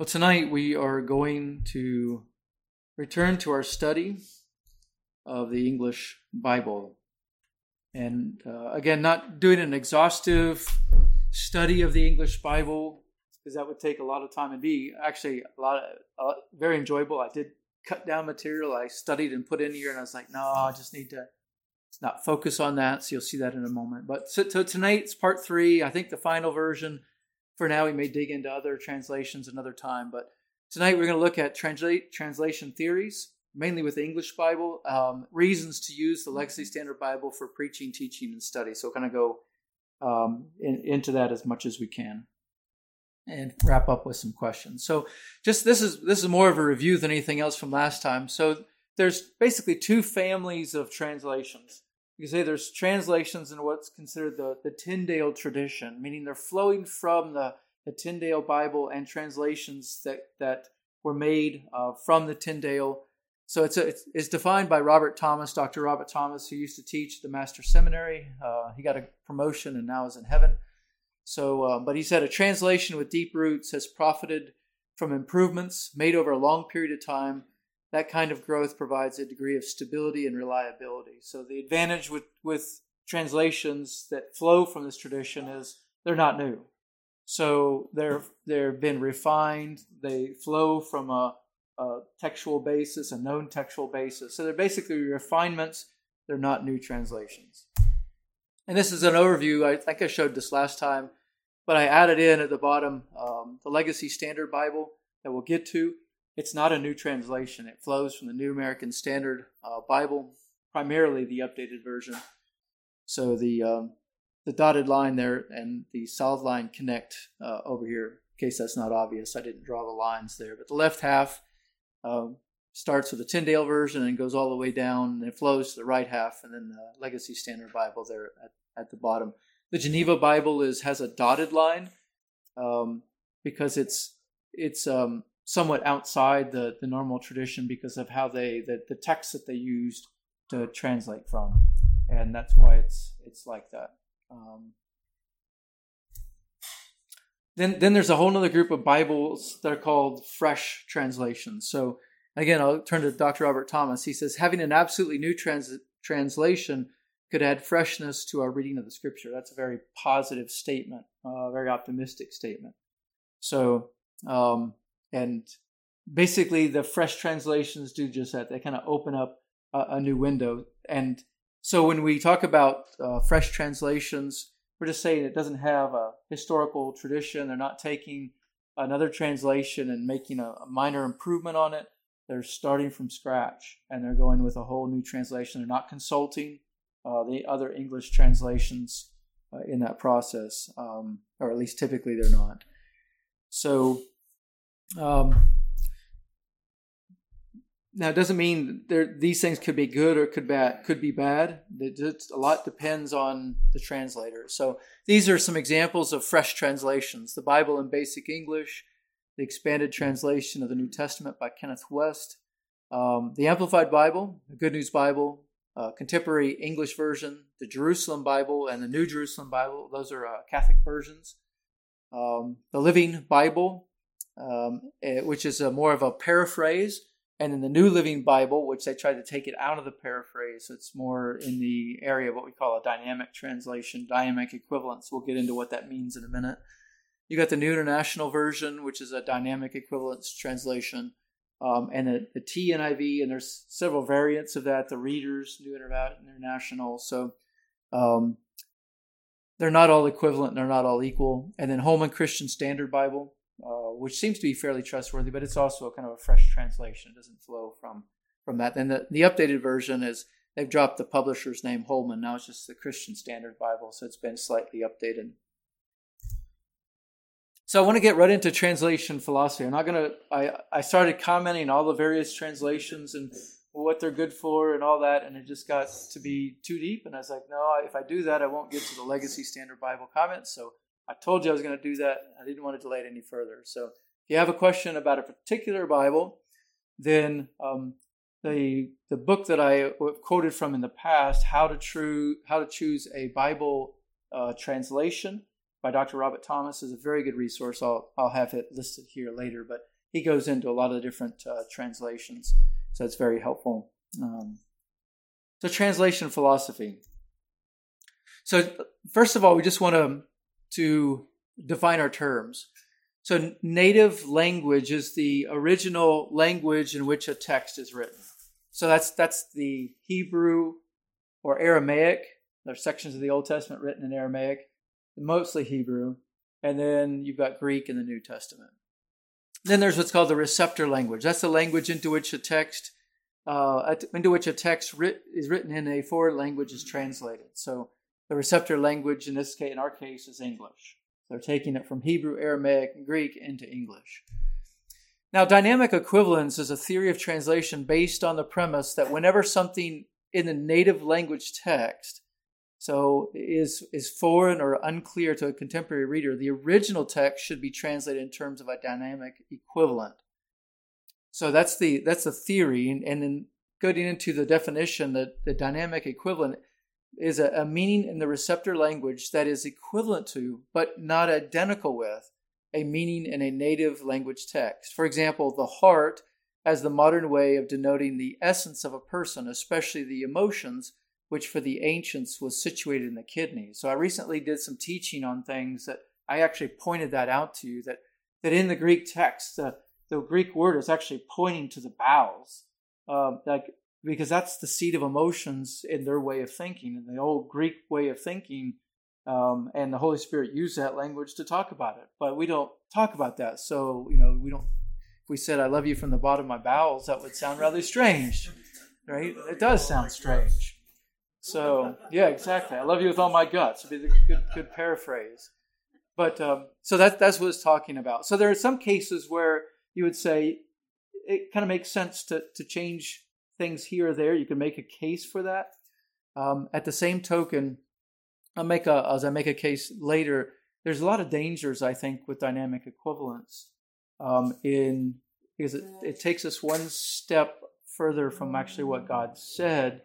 Well, tonight we are going to return to our study of the English Bible. And uh, again, not doing an exhaustive study of the English Bible, because that would take a lot of time and be actually a lot of, uh, very enjoyable. I did cut down material I studied and put in here, and I was like, no, I just need to not focus on that. So you'll see that in a moment. But so, so tonight's part three, I think the final version for now, we may dig into other translations another time. But tonight we're going to look at translate, translation theories, mainly with the English Bible, um, reasons to use the Legacy Standard Bible for preaching, teaching, and study. So kind of go um, in, into that as much as we can and wrap up with some questions. So just this is this is more of a review than anything else from last time. So there's basically two families of translations you can say there's translations in what's considered the, the Tyndale tradition, meaning they're flowing from the, the Tyndale Bible and translations that, that were made uh, from the Tyndale. So it's, a, it's, it's, defined by Robert Thomas, Dr. Robert Thomas, who used to teach at the Master Seminary. Uh, he got a promotion and now is in heaven. So, uh, but he said a translation with deep roots has profited from improvements made over a long period of time that kind of growth provides a degree of stability and reliability. So the advantage with, with translations that flow from this tradition is they're not new. So they're they've been refined. They flow from a, a textual basis, a known textual basis. So they're basically refinements. They're not new translations. And this is an overview. I think I showed this last time, but I added in at the bottom um, the Legacy Standard Bible that we'll get to. It's not a new translation. It flows from the New American Standard uh, Bible, primarily the updated version. So the um, the dotted line there and the solid line connect uh, over here. In case that's not obvious, I didn't draw the lines there. But the left half uh, starts with the Tyndale version and goes all the way down, and it flows to the right half, and then the Legacy Standard Bible there at, at the bottom. The Geneva Bible is has a dotted line um, because it's it's um, somewhat outside the, the normal tradition because of how they the, the text that they used to translate from. And that's why it's it's like that. Um, then then there's a whole other group of bibles that are called fresh translations. So again i'll turn to dr robert thomas. He says having an absolutely new trans- translation could add freshness to our reading of the scripture. That's a very positive statement a uh, very optimistic statement. So um, and basically the fresh translations do just that. They kind of open up a, a, new window. And so when we talk about uh, fresh translations we're just saying it doesn't have a historical tradition. They're not taking another translation and making a, a minor improvement on it. They're starting from scratch and they're going with a whole new translation. They're not consulting uh, the other english translations uh, in that process um, or at least typically they're not. So um, now, it doesn't mean there, these things could be good or could bad, could be bad. It, a lot depends on the translator. So these are some examples of fresh translations: the Bible in Basic English, the expanded translation of the New Testament by Kenneth Wuest, um, the Amplified Bible, the Good News Bible, uh, contemporary English version, the Jerusalem Bible, and the New Jerusalem Bible. Those are uh, Catholic versions. Um, the Living Bible, um, eh, which is a more of a paraphrase, and in the New Living Bible, which they try to take it out of the paraphrase, so it's more in the area of what we call a dynamic translation, dynamic equivalence. We'll get into what that means in a minute. You got the New International Version, which is a dynamic equivalence translation, um, and the, the TNIV, and there's several variants of that. The Readers, New International. So um, they're not all equivalent, they're not all equal. And then Holman Christian Standard Bible, uh, which seems to be fairly trustworthy, but it's also kind of a fresh translation. It doesn't flow from from that. Then the, the updated version is they've dropped the publisher's name Holman. Now it's just the Christian Standard Bible, so it's been slightly updated. So I want to get right into translation philosophy. I'm not to. I I started commenting all the various translations and what they're good for and all that, and it just got to be too deep. And I was like, no, if I do that, I won't get to the Legacy Standard Bible comments. So I told you I was going to do that. I didn't want to delay it any further. So if you have a question about a particular Bible, then um, the the book that I quoted from in the past, how to true how to choose a Bible uh, translation, by Dr. Robert Thomas is a very good resource. I'll, I'll have it listed here later, but he goes into a lot of different uh, translations, so it's very helpful. Um, so, translation philosophy. So, first of all, we just want to, to define our terms. So, native language is the original language in which a text is written. So, that's, that's the Hebrew or Aramaic. There's sections of the Old Testament written in Aramaic, mostly Hebrew. And then you've got Greek in the New Testament. Then there's what's called the receptor language. That's the language into which a text uh, into which a text writ- is written in a foreign language is translated. So the receptor language in this case, in our case, is English. They're taking it from Hebrew, Aramaic, and Greek into English. Now, dynamic equivalence is a theory of translation based on the premise that whenever something in the native language text so is is foreign or unclear to a contemporary reader, the original text should be translated in terms of a dynamic equivalent. So that's the that's the theory, and, and then getting into the definition, that the dynamic equivalent is a, a meaning in the receptor language that is equivalent to, but not identical with, a meaning in a native language text. For example, the heart as the modern way of denoting the essence of a person, especially the emotions, which for the ancients was situated in the kidney. So I recently did some teaching on things that I actually pointed that out to you that, that in the Greek text, the, the Greek word is actually pointing to the bowels, um, like because that's the seat of emotions in their way of thinking, in the old Greek way of thinking. Um, and the Holy Spirit used that language to talk about it, but we don't talk about that. So you know, we don't. If we said "I love you from the bottom of my bowels," that would sound rather strange, right? It does sound strange. So yeah, exactly. I love you with all my guts. Would be the good good paraphrase. But um, so that that's what it's talking about. So there are some cases where you would say it kind of makes sense to, to change things here or there. You can make a case for that. Um, at the same token, I'll make a, as I make a case later, there's a lot of dangers, I think, with dynamic equivalence um, in because it, it takes us one step further from actually what God said.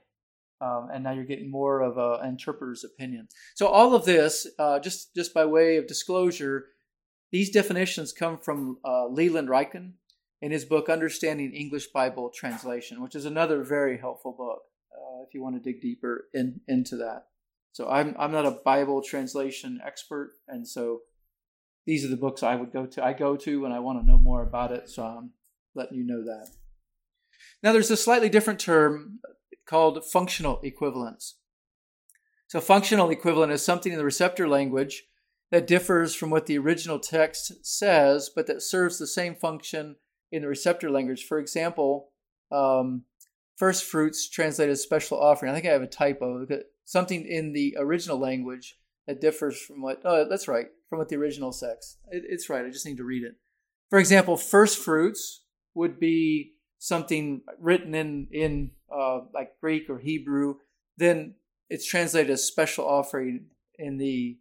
Um, and now you're getting more of an interpreter's opinion. So all of this, uh, just just by way of disclosure, these definitions come from uh, Leland Ryken in his book Understanding English Bible Translation, which is another very helpful book uh, if you want to dig deeper in, into that. So I'm I'm not a Bible translation expert, and so these are the books I would go to. I go to when I want to know more about it. So I'm letting you know that. Now there's a slightly different term called functional equivalence. So functional equivalent is something in the receptor language that differs from what the original text says, but that serves the same function in the receptor language. For example, um, first fruits translated as special offering. I think I have a typo. Something in the original language that differs from what, oh, that's right, from what the original says. It, it's right. I just need to read it. For example, first fruits would be something written in, in uh, like Greek or Hebrew. Then it's translated as special offering in the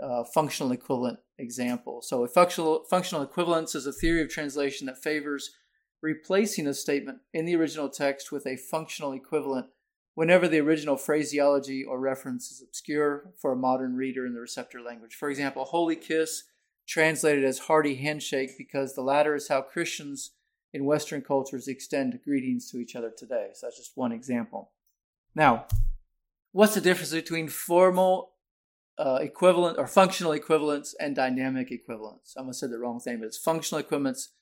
uh, functional equivalent example. So, a functional, functional equivalence is a theory of translation that favors replacing a statement in the original text with a functional equivalent whenever the original phraseology or reference is obscure for a modern reader in the receptor language. For example, holy kiss translated as hearty handshake because the latter is how Christians in Western cultures extend greetings to each other today. So that's just one example. Now, what's the difference between formal uh, equivalent or functional equivalence and dynamic equivalence. I almost said the wrong thing, but it's functional equivalence,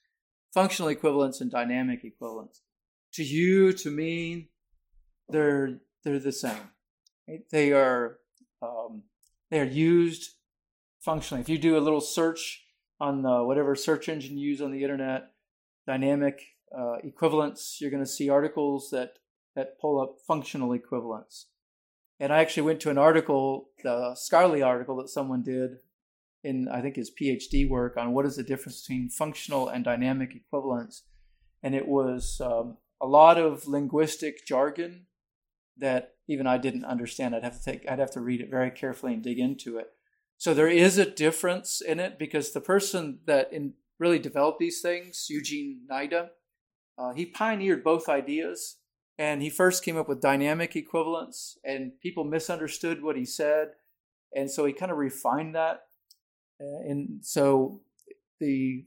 functional equivalence and dynamic equivalence. To you, to me, they're they're the same. They are um, they are used functionally. If you do a little search on the, whatever search engine you use on the internet, dynamic uh, equivalence, you're going to see articles that that pull up functional equivalence. And I actually went to an article, the scholarly article that someone did in, I think, his PhD work on what is the difference between functional and dynamic equivalence. And it was um, a lot of linguistic jargon that even I didn't understand. I'd have to take, I'd have to read it very carefully and dig into it. So there is a difference in it because the person that in, really developed these things, Eugene Nida, uh, he pioneered both ideas and he first came up with dynamic equivalence, and people misunderstood what he said. And so he kind of refined that. and so the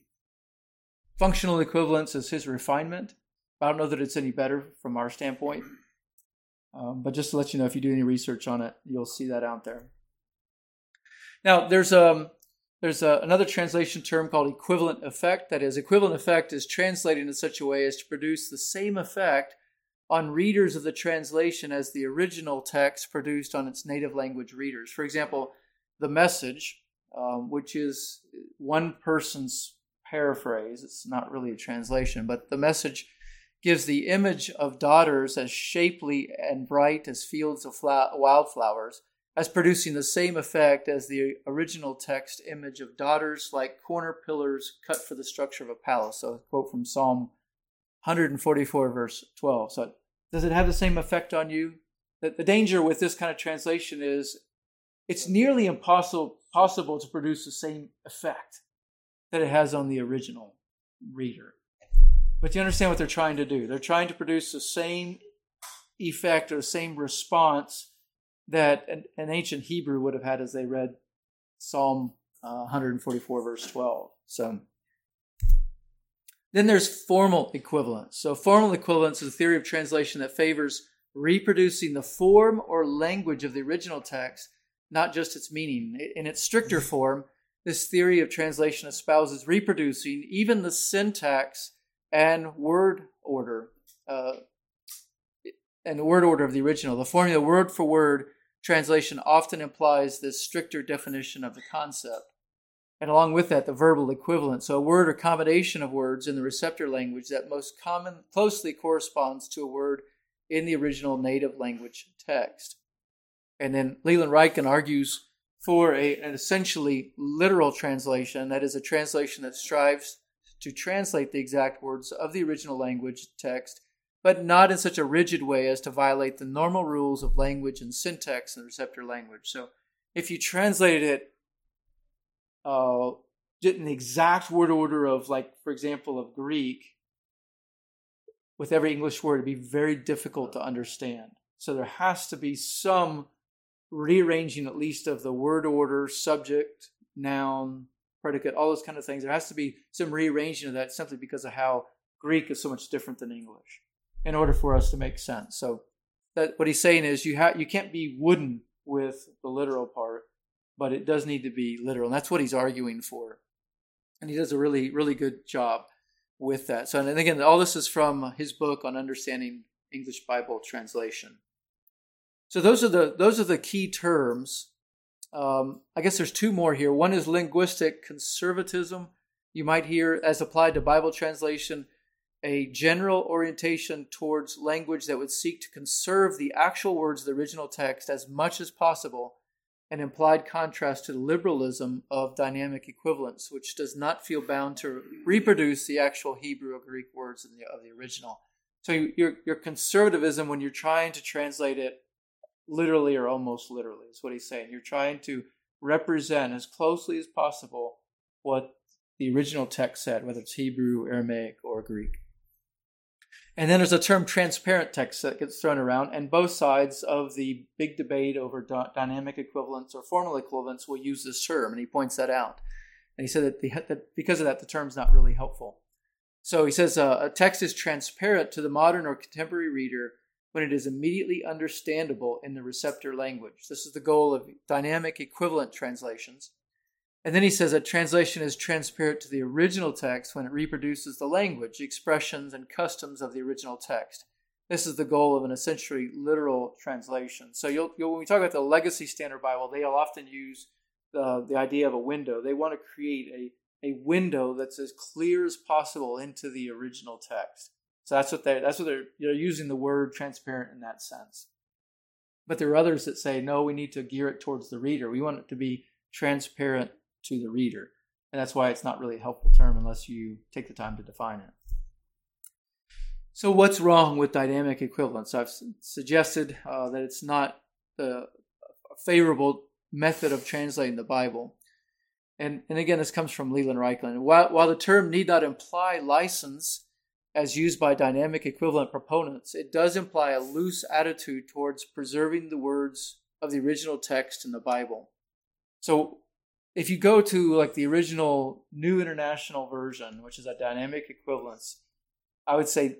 functional equivalence is his refinement. I don't know that it's any better from our standpoint. Um, but just to let you know, if you do any research on it, you'll see that out there. Now, there's um, there's a, another translation term called equivalent effect. That is, equivalent effect is translated in such a way as to produce the same effect on readers of the translation as the original text produced on its native language readers. For example, the message, um, which is one person's paraphrase, it's not really a translation, but the message gives the image of daughters as shapely and bright as fields of wildflowers, as producing the same effect as the original text image of daughters like corner pillars cut for the structure of a palace. So, a quote from Psalm 144, verse 12. So, does it have the same effect on you? The, the danger with this kind of translation is it's nearly impossible possible to produce the same effect that it has on the original reader. But you understand what they're trying to do. They're trying to produce the same effect or the same response that an, an ancient Hebrew would have had as they read Psalm uh, 144, verse 12. So then there's formal equivalence. So formal equivalence is a theory of translation that favors reproducing the form or language of the original text, not just its meaning. In its stricter form, this theory of translation espouses reproducing even the syntax and word order, uh, and the word order of the original. The formula word for word translation often implies this stricter definition of the concept. And along with that, the verbal equivalent. So a word or combination of words in the receptor language that most common closely corresponds to a word in the original native language text. And then Leland Ryken argues for a, an essentially literal translation, that is, a translation that strives to translate the exact words of the original language text, but not in such a rigid way as to violate the normal rules of language and syntax in the receptor language. So if you translated it uh, the exact word order of, like, for example, of Greek, with every English word, it'd be very difficult to understand. So there has to be some rearranging, at least, of the word order, subject, noun, predicate, all those kind of things. There has to be some rearranging of that simply because of how Greek is so much different than English in order for us to make sense. So that what he's saying is you have you can't be wooden with the literal part, but it does need to be literal. And that's what he's arguing for. And he does a really, really good job with that. So and again, all this is from his book on understanding English Bible translation. So those are the those are the key terms um, I guess there's two more here. One is linguistic conservatism. You might hear, as applied to Bible translation, a general orientation towards language that would seek to conserve the actual words of the original text as much as possible, an implied contrast to the liberalism of dynamic equivalence, which does not feel bound to reproduce the actual Hebrew or Greek words of the, of the original. So your, your conservatism, when you're trying to translate it literally or almost literally, is what he's saying. You're trying to represent as closely as possible what the original text said, whether it's Hebrew, Aramaic, or Greek. And then there's a term transparent text that gets thrown around, and both sides of the big debate over dynamic equivalence or formal equivalence will use this term, and he points that out. And he said that, the, that because of that, the term's not really helpful. So he says uh, a text is transparent to the modern or contemporary reader when it is immediately understandable in the receptor language. This is the goal of dynamic equivalent translations. And then he says that translation is transparent to the original text when it reproduces the language, expressions, and customs of the original text. This is the goal of an essentially literal translation. So you'll, you'll, when we talk about the Legacy Standard Bible, they'll often use the, the idea of a window. They want to create a, a window that's as clear as possible into the original text. So that's what they that's what they're they're using the word transparent in that sense. But there are others that say no, we need to gear it towards the reader. We want it to be transparent to the reader. And that's why it's not really a helpful term unless you take the time to define it. So, what's wrong with dynamic equivalence? I've suggested uh, that it's not a favorable method of translating the Bible. And, and again, this comes from Leland Ryken. While, while the term need not imply license, as used by dynamic equivalent proponents, it does imply a loose attitude towards preserving the words of the original text in the Bible. So, if you go to like the original New International Version, which is a dynamic equivalence, I would say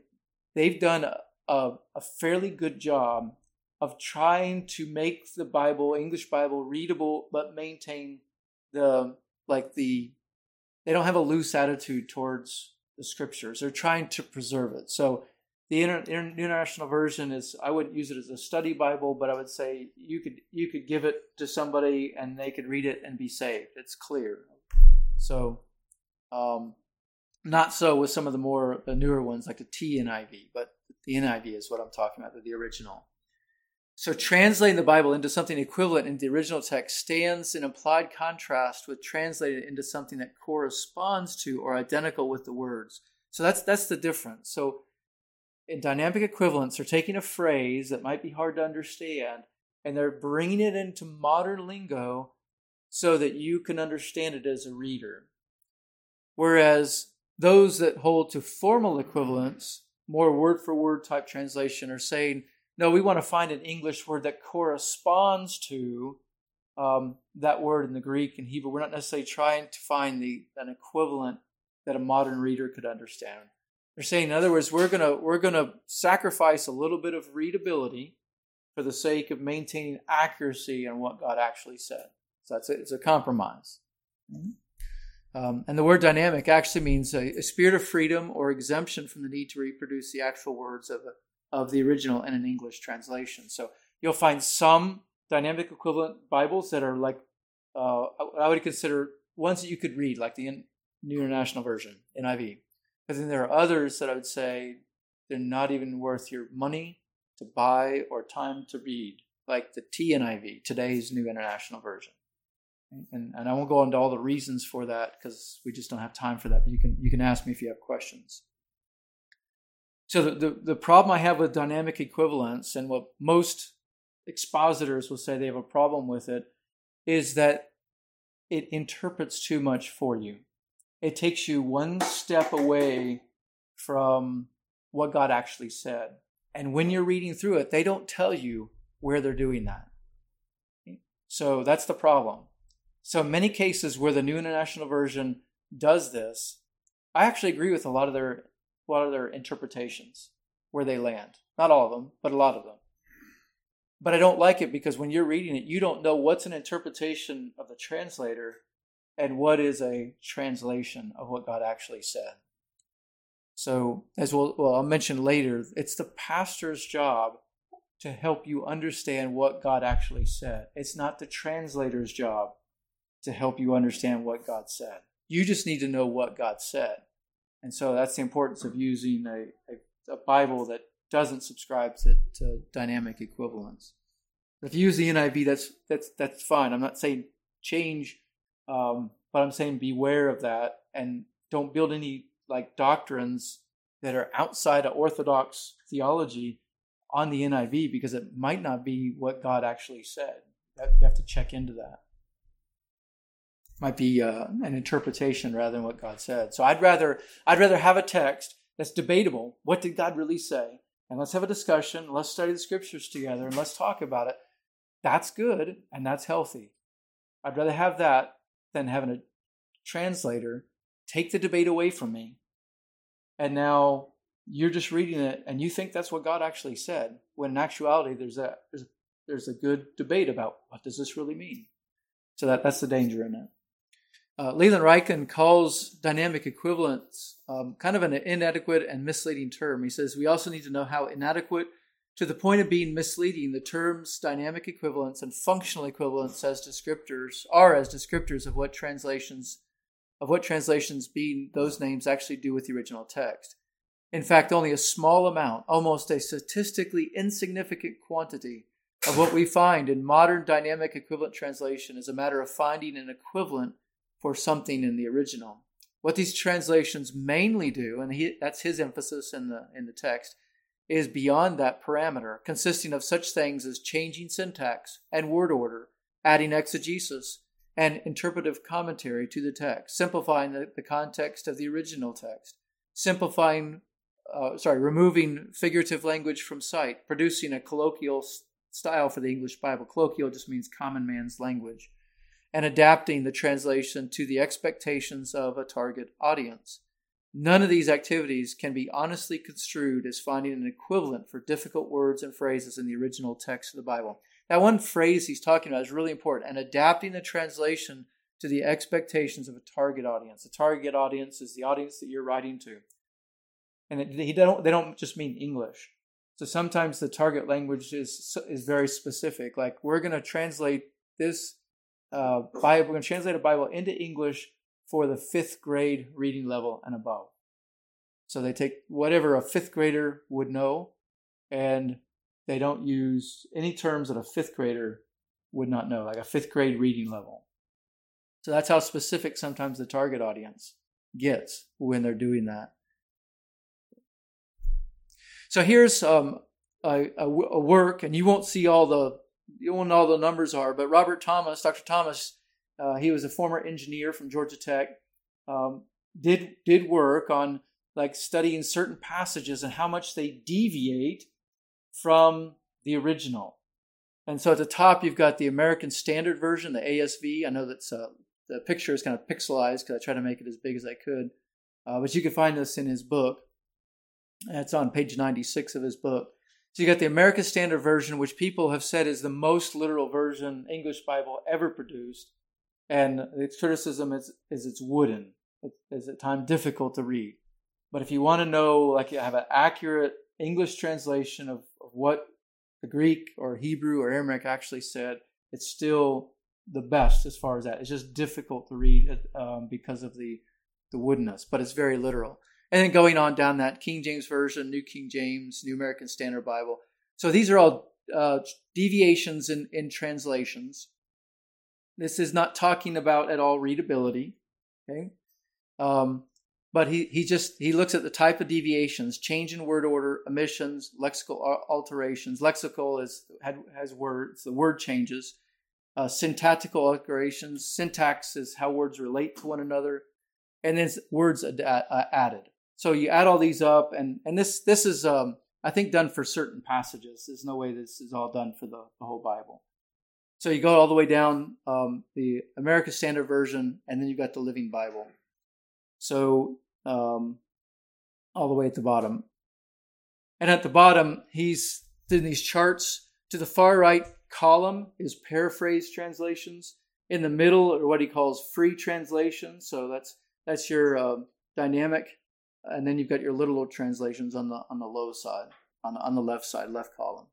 they've done a, a, a fairly good job of trying to make the Bible, English Bible, readable, but maintain the like the they don't have a loose attitude towards the scriptures. They're trying to preserve it. So the Inter- international version is I wouldn't use it as a study Bible, but I would say you could you could give it to somebody and they could read it and be saved. It's clear. So, um, not so with some of the more the newer ones like the TNIV, but the NIV is what I'm talking about, the original. So translating the Bible into something equivalent in the original text stands in implied contrast with translating it into something that corresponds to or identical with the words. So that's that's the difference. So in dynamic equivalence, they're taking a phrase that might be hard to understand and they're bringing it into modern lingo so that you can understand it as a reader. Whereas those that hold to formal equivalence, more word for word type translation, are saying no, we want to find an English word that corresponds to um, that word in the Greek and Hebrew. We're not necessarily trying to find the an equivalent that a modern reader could understand. They're saying, in other words, we're gonna we're gonna sacrifice a little bit of readability for the sake of maintaining accuracy on what God actually said. So that's a, it's a compromise. Mm-hmm. Um, and the word dynamic actually means a, a, spirit of freedom or exemption from the need to reproduce the actual words of a, of the original in an English translation. So you'll find some dynamic equivalent Bibles that are like uh, I would consider ones that you could read, like the New International Version, NIV. But then there are others that I would say they're not even worth your money to buy or time to read, like the TNIV, today's New International Version. And, and I won't go into all the reasons for that because we just don't have time for that. But you can you can ask me if you have questions. So the, the, the problem I have with dynamic equivalence and what most expositors will say they have a problem with it is that it interprets too much for you. It takes you one step away from what God actually said. And when you're reading through it, they don't tell you where they're doing that. So that's the problem. So, in many cases where the New International Version does this, I actually agree with a lot of their a lot of their interpretations where they land. Not all of them, but a lot of them. But I don't like it because when you're reading it, you don't know what's an interpretation of the translator and what is a translation of what God actually said. So, as we'll, well, I'll mention later, it's the pastor's job to help you understand what God actually said. It's not the translator's job to help you understand what God said. You just need to know what God said. And so that's the importance of using a, a, a Bible that doesn't subscribe to, to dynamic equivalence. If you use the NIV, that's that's that's fine. I'm not saying change, um, but I'm saying beware of that and don't build any like doctrines that are outside of Orthodox theology on the NIV because it might not be what God actually said. You have to check into that might be uh, an interpretation rather than what God said. So I'd rather I'd rather have a text that's debatable. What did God really say? And let's have a discussion. Let's study the scriptures together and let's talk about it. That's good and that's healthy. I'd rather have that than having a translator take the debate away from me. And now you're just reading it and you think that's what God actually said, when in actuality there's a there's, there's a good debate about what does this really mean. So that, that's the danger in it. Uh, Leland Ryken calls dynamic equivalence um, kind of an inadequate and misleading term. He says we also need to know how inadequate, to the point of being misleading, the terms dynamic equivalence and functional equivalence as descriptors are as descriptors of what translations of what translations being those names actually do with the original text. In fact, only a small amount, almost a statistically insignificant quantity of what we find in modern dynamic equivalent translation is a matter of finding an equivalent for something in the original. What these translations mainly do, and he, that's his emphasis in the in the text, is beyond that parameter, consisting of such things as changing syntax and word order, adding exegesis and interpretive commentary to the text, simplifying the, the context of the original text, simplifying, uh, sorry, removing figurative language from sight, producing a colloquial style for the English Bible. Colloquial just means common man's language and adapting the translation to the expectations of a target audience. None of these activities can be honestly construed as finding an equivalent for difficult words and phrases in the original text of the Bible. That one phrase he's talking about is really important, and adapting the translation to the expectations of a target audience. The target audience is the audience that you're writing to. And they don't, they don't just mean English. So sometimes the target language is, is very specific. Like we're going to translate this uh, Bible, we're going to translate a Bible into English for the fifth grade reading level and above. So they take whatever a fifth grader would know, and they don't use any terms that a fifth grader would not know, like a fifth grade reading level. So that's how specific sometimes the target audience gets when they're doing that. So here's um, a, a, a, work, and you won't see all the you won't know all the numbers are, but Robert Thomas, Dr. Thomas, uh, he was a former engineer from Georgia Tech, um, did did work on like studying certain passages and how much they deviate from the original. And so at the top you've got the American Standard Version, the ASV. I know that's uh, the picture is kind of pixelized because I tried to make it as big as I could. Uh, but you can find this in his book. It's on page 96 of his book. So you got the American Standard Version, which people have said is the most literal version English Bible ever produced. And its criticism is, is it's wooden. It is at times difficult to read. But if you want to know, like you have an accurate English translation of, of what the Greek or Hebrew or Aramaic actually said, it's still the best as far as that. It's just difficult to read um, because of the the woodenness, but it's very literal. And then going on down that King James Version, New King James, New American Standard Bible. So these are all uh, deviations in, in translations. This is not talking about at all readability. Okay. Um, but he, he just he looks at the type of deviations change in word order omissions lexical alterations lexical is has words the word changes uh, syntactical alterations. Syntax is how words relate to one another, and then words ad- uh, added. So you add all these up, and and this this is um, I think done for certain passages. There's no way this is all done for the, the whole Bible. So you go all the way down um, the America Standard Version, and then you've got the Living Bible. So um, all the way at the bottom, and at the bottom he's in these charts to the far right column is paraphrase translations. In the middle are what he calls free translations. So that's that's your uh, dynamic, and then you've got your literal translations on the on the low side, on on the left side, left column.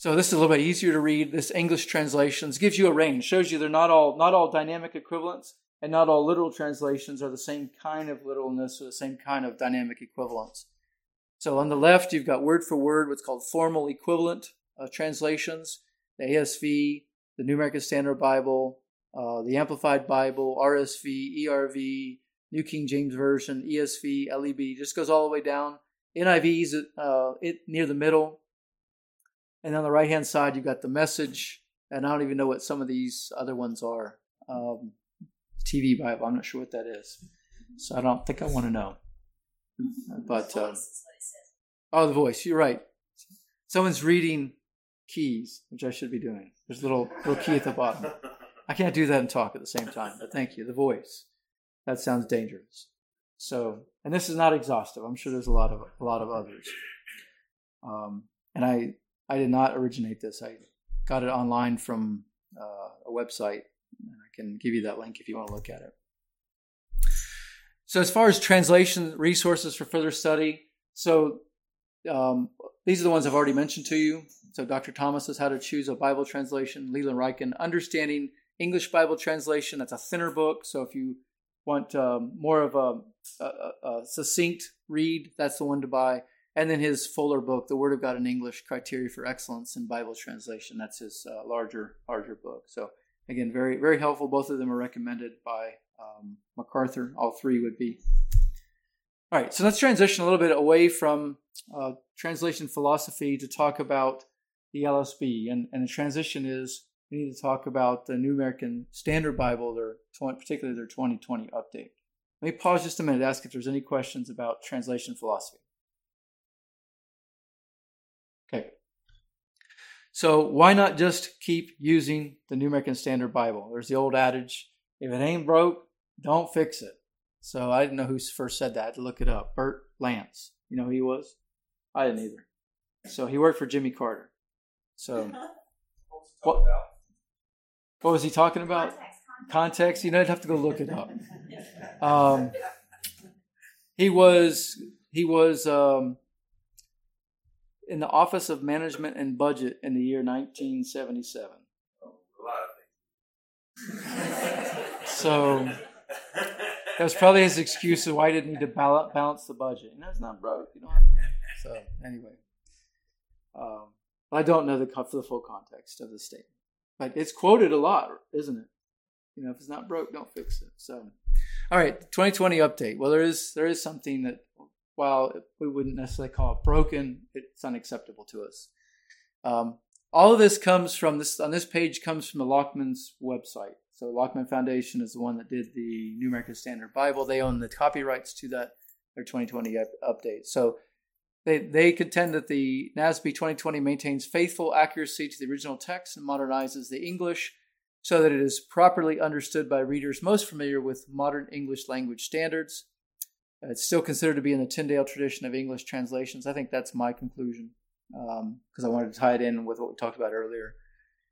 So this is a little bit easier to read. This English translations gives you a range, shows you they're not all not all dynamic equivalents, and not all literal translations are the same kind of literalness or the same kind of dynamic equivalence. So on the left, you've got word for word what's called formal equivalent uh, translations, the ASV, the New American Standard Bible, uh, the Amplified Bible, RSV, ERV, New King James Version, ESV, LEB, just goes all the way down. NIV is uh, it near the middle, and on the right hand side you've got the message, and I don't even know what some of these other ones are. Um, TV Bible, I'm not sure what that is, so I don't think I want to know. But um, Oh, the voice. You're right. Someone's reading keys, which I should be doing. There's a little little key at the bottom. I can't do that and talk at the same time. But thank you. The voice. That sounds dangerous. So, and this is not exhaustive. I'm sure there's a lot of a lot of others. Um, and I I did not originate this. I got it online from uh, a website. I can give you that link if you want to look at it. So, as far as translation resources for further study, so um, these are the ones I've already mentioned to you. So Dr. Thomas says how to choose a Bible translation. Leland Ryken, Understanding English Bible Translation. That's a thinner book. So if you want um, more of a, a, a, succinct read, that's the one to buy. And then his fuller book, The Word of God in English: Criteria for Excellence in Bible Translation. That's his uh, larger larger book. So again, very very helpful. Both of them are recommended by um, MacArthur. All three would be. All right, so let's transition a little bit away from uh, translation philosophy to talk about the LSB. And, and the transition is we need to talk about the New American Standard Bible, their 20, particularly their 2020 update. Let me pause just a minute to ask if there's any questions about translation philosophy. Okay. So why not just keep using the New American Standard Bible? There's the old adage, if it ain't broke, don't fix it. So I didn't know who first said that. I had to look it up. Bert Lance. You know who he was? I didn't either. So he worked for Jimmy Carter. So what, what was he talking about? Context. Context. You know, I'd have to go look it up. Um, he was he was um, in the Office of Management and Budget in the year 1977. so that was probably his excuse of why he didn't need to balance the budget. And that's not broke, you know. So anyway, um, I don't know the, the full context of the statement, but it's quoted a lot, isn't it? You know, if it's not broke, don't fix it. So, all right, 2020 update. Well, there is there is something that while we wouldn't necessarily call it broken, it's unacceptable to us. Um, all of this comes from this on this page comes from the Lockman's website. So Lockman Foundation is the one that did the New American Standard Bible. They own the copyrights to that their 2020 update. So they, they contend that the NASB 2020 maintains faithful accuracy to the original text and modernizes the English so that it is properly understood by readers most familiar with modern English language standards. Uh, it's still considered to be in the Tyndale tradition of English translations. I think that's my conclusion because um, I wanted to tie it in with what we talked about earlier.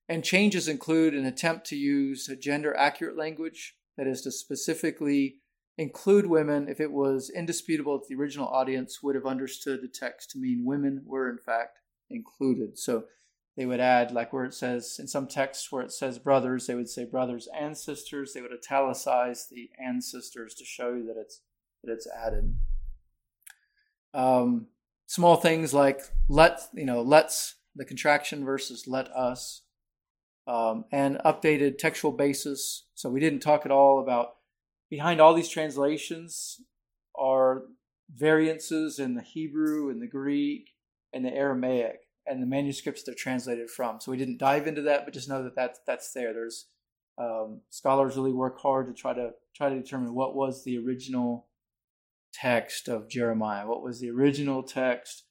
And changes include an attempt to use gender accurate language, that is, to specifically include women if it was indisputable that the original audience would have understood the text to mean women were, in fact, included. So they would add, like where it says in some texts where it says brothers, they would say brothers and sisters. They would italicize the ancestors to show you that it's that it's added. Um, small things like let you know let's the contraction versus let us, um, and updated textual basis. So we didn't talk at all about behind all these translations are variances in the Hebrew and the Greek and the Aramaic and the manuscripts they're translated from. So we didn't dive into that, but just know that that's, that's there. There's um, scholars really work hard to try to try to determine what was the original text of Jeremiah, what was the original text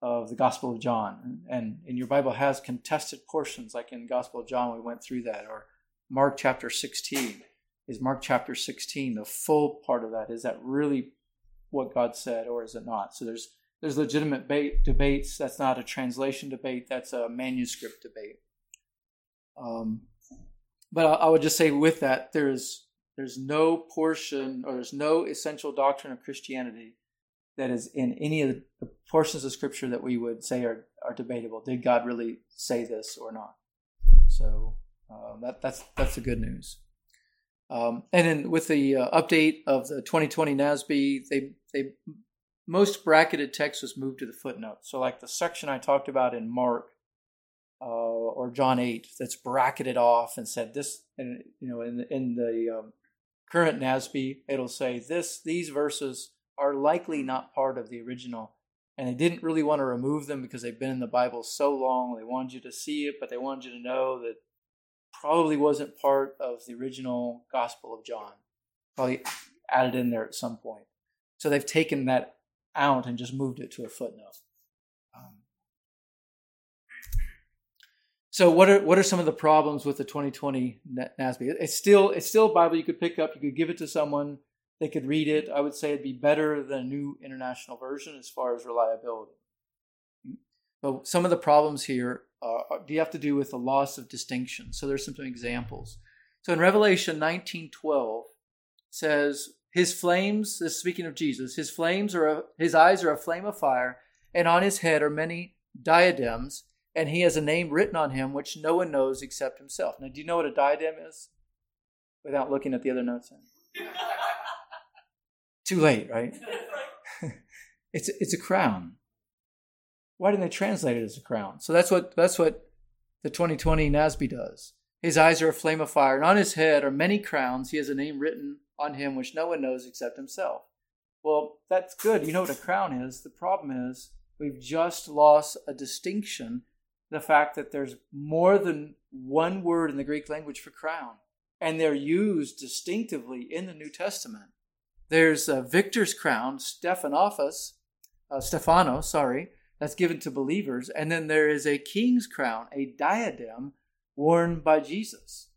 of the Gospel of John, and, and your Bible has contested portions, like in the Gospel of John, we went through that, or Mark chapter 16. Is Mark chapter 16 the full part of that? Is that really what God said, or is it not? So there's there's legitimate ba- debates. That's not a translation debate. That's a manuscript debate. Um, but I, I would just say with that, there's there's no portion or there's no essential doctrine of Christianity that is in any of the portions of Scripture that we would say are, are debatable. Did God really say this or not? So uh, that that's that's the good news. Um, and then with the uh, update of the 2020 NASB, they they most bracketed text was moved to the footnote. So, like the section I talked about in Mark uh, or John 8, that's bracketed off and said this, and you know, in the, in the um, current NASB, it'll say this. These verses are likely not part of the original, and they didn't really want to remove them because they've been in the Bible so long. They wanted you to see it, but they wanted you to know that probably wasn't part of the original Gospel of John. Probably added in there at some point. So they've taken that out and just moved it to a footnote. So what are what are some of the problems with the 2020 NASB? It's still it's still a Bible you could pick up. You could give it to someone. They could read it. I would say it'd be better than a new international version as far as reliability. But some of the problems here uh, do you have to do with the loss of distinction. So there's some examples. So in Revelation 19:12 says his flames, this speaking of Jesus, his flames are a, his eyes are a flame of fire, and on his head are many diadems, and he has a name written on him which no one knows except himself. Now, do you know what a diadem is? Without looking at the other notes. Too late, right? it's it's a crown. Why didn't they translate it as a crown? So that's what that's what the 2020 NASB does. His eyes are a flame of fire, and on his head are many crowns. He has a name written on him which no one knows except himself. Well, that's good. You know what a crown is. The problem is we've just lost a distinction the fact that there's more than one word in the Greek language for crown, and they're used distinctively in the New Testament. There's a victor's crown, Stephanophaos, uh, sorry, that's given to believers. And then there is a king's crown, a diadem worn by Jesus.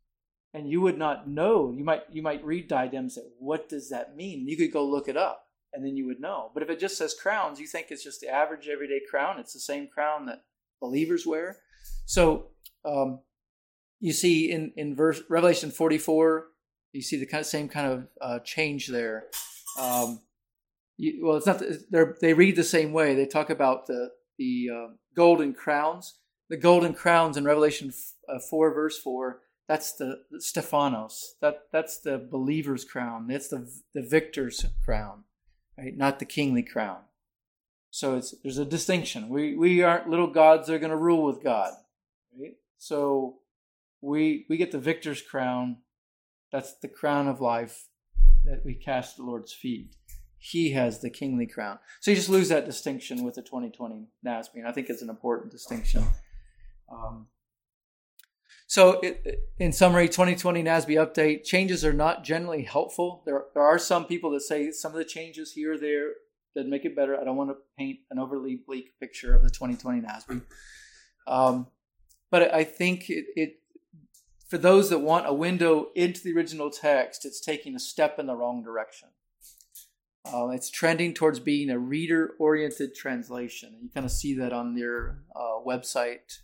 And you would not know. You might you might read diadem and say, what does that mean? You could go look it up and then you would know. But if it just says crowns, you think it's just the average everyday crown. It's the same crown that believers wear. So um, you see in in verse Revelation 44, you see the kind of same kind of uh, change there. Um, you, well, it's not. They read the same way. They talk about the the uh, golden crowns. The golden crowns in Revelation uh, four, verse four. That's the, the Stephanos. That that's the believer's crown. That's the the victor's crown, right? Not the kingly crown. So it's there's a distinction. We we aren't little gods that are going to rule with God, right? So we we get the victor's crown. That's the crown of life that we cast the Lord's feet he has the kingly crown. So you just lose that distinction with the 2020 NASB, I think it's an important distinction. Um, so, it, in summary, 2020 NASB update changes are not generally helpful. There, there are some people that say some of the changes here or there that make it better. I don't want to paint an overly bleak picture of the 2020 NASB. Um, but I think it, it, for those that want a window into the original text, it's taking a step in the wrong direction. Uh, it's trending towards being a reader oriented translation. You kind of see that on their uh, website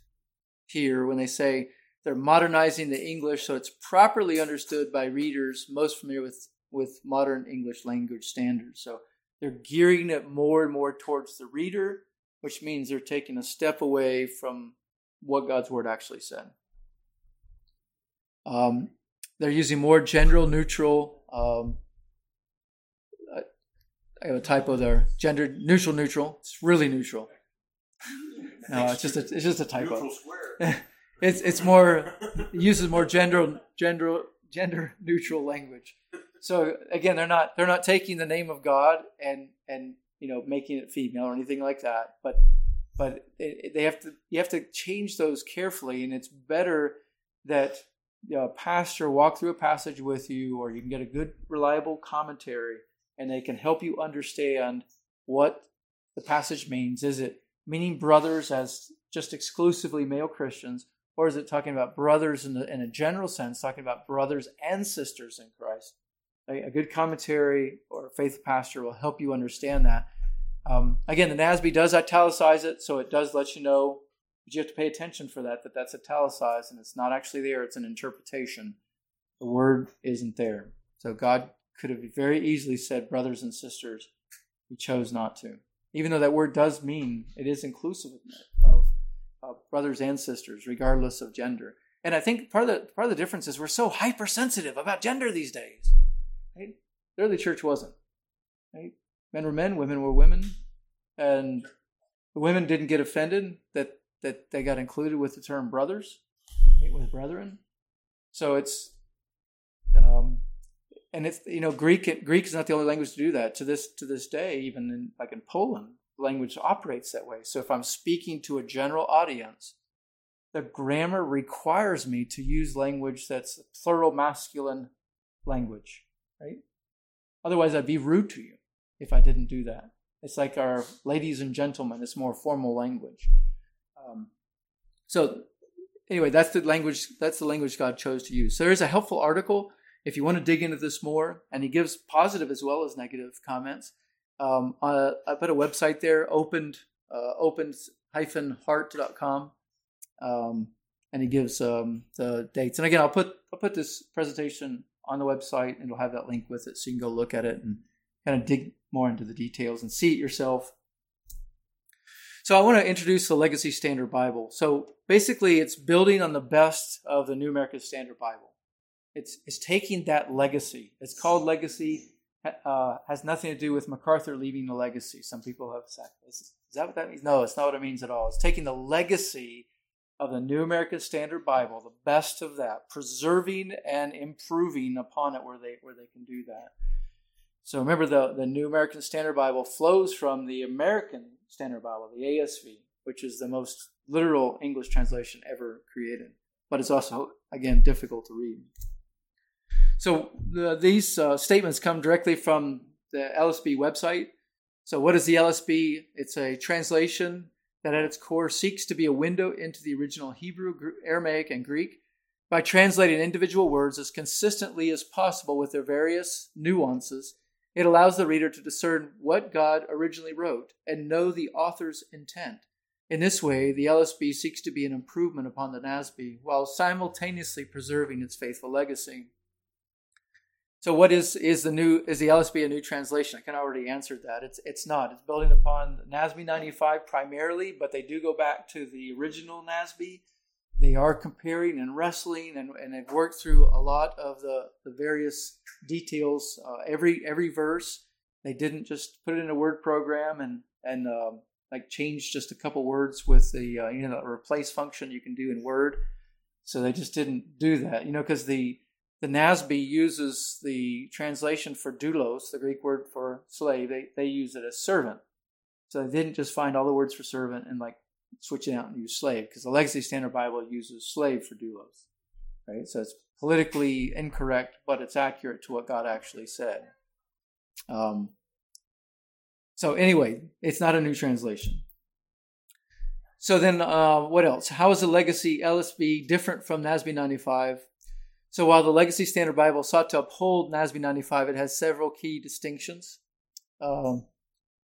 here when they say they're modernizing the English so it's properly understood by readers most familiar with, with modern English language standards. So they're gearing it more and more towards the reader, which means they're taking a step away from what God's word actually said. Um, they're using more gender neutral um, I have a typo there. Gender neutral, neutral. It's really neutral. No, it's just a it's just a typo. it's it's more it uses more gender gender gender neutral language. So again, they're not they're not taking the name of God and and you know making it female or anything like that. But but they have to you have to change those carefully, and it's better that a pastor walk through a passage with you, or you can get a good reliable commentary and they can help you understand what the passage means. Is it meaning brothers as just exclusively male Christians, or is it talking about brothers in, the, in a general sense, talking about brothers and sisters in Christ? A, good commentary or faith pastor will help you understand that. Um, again, the NASB does italicize it, so it does let you know, but you have to pay attention for that, that that's italicized and it's not actually there, it's an interpretation. The word isn't there. So God could have very easily said brothers and sisters. He chose not to. Even though that word does mean it is inclusive of, of brothers and sisters, regardless of gender. And I think part of the part of the difference is we're so hypersensitive about gender these days. The early church wasn't. Right? Men were men, women were women, and the women didn't get offended that that they got included with the term brothers, right? with brethren. So it's um, and it's you know Greek Greek is not the only language to do that. To this to this day, even in like in Poland, language operates that way. So if I'm speaking to a general audience, the grammar requires me to use language that's plural masculine language, right? Otherwise, I'd be rude to you if I didn't do that. It's like our ladies and gentlemen. It's more formal language. Um, so anyway, that's the language. That's the language God chose to use. So there's a helpful article if you want to dig into this more, and he gives positive as well as negative comments, um, uh, I put a website there, opened, uh, opened-heart.com, um, and he gives um, the dates. And again, I'll put I'll put this presentation on the website, it'll have that link with it, so you can go look at it and kind of dig more into the details and see it yourself. So I want to introduce the Legacy Standard Bible. So basically, it's building on the best of the New American Standard Bible. It's, it's taking that legacy. It's called legacy. Uh, has nothing to do with MacArthur leaving a legacy. Some people have said, is that what that means? No, it's not what it means at all. It's taking the legacy of the New American Standard Bible, the best of that, preserving and improving upon it where they where they can do that. So remember, the, the New American Standard Bible flows from the American Standard Bible, the ASV, which is the most literal English translation ever created. But it's also, again, difficult to read. So the, these uh, statements come directly from the LSB website. So what is the LSB? It's a translation that at its core seeks to be a window into the original Hebrew, Aramaic, and Greek by translating individual words as consistently as possible with their various nuances. It allows the reader to discern what God originally wrote and know the author's intent. In this way, the LSB seeks to be an improvement upon the NASB while simultaneously preserving its faithful legacy. So, what is is the new is the LSB a new translation? I can already answer that. It's it's not. It's building upon NASB 95 primarily, but they do go back to the original NASB. They are comparing and wrestling, and, and they've worked through a lot of the, the various details. Uh, every every verse, they didn't just put it in a word program and and um, like change just a couple words with the uh, you know the replace function you can do in Word. So they just didn't do that, you know, because the the NASB uses the translation for doulos, the Greek word for slave. They they use it as servant. So they didn't just find all the words for servant and like switch it out and use slave, because the Legacy Standard Bible uses slave for doulos, right? So it's politically incorrect, but it's accurate to what God actually said. Um, so anyway, it's not a new translation. So then, uh, what else? How is the Legacy LSB different from NASB 95? So while the Legacy Standard Bible sought to uphold NASB 95, it has several key distinctions. Um,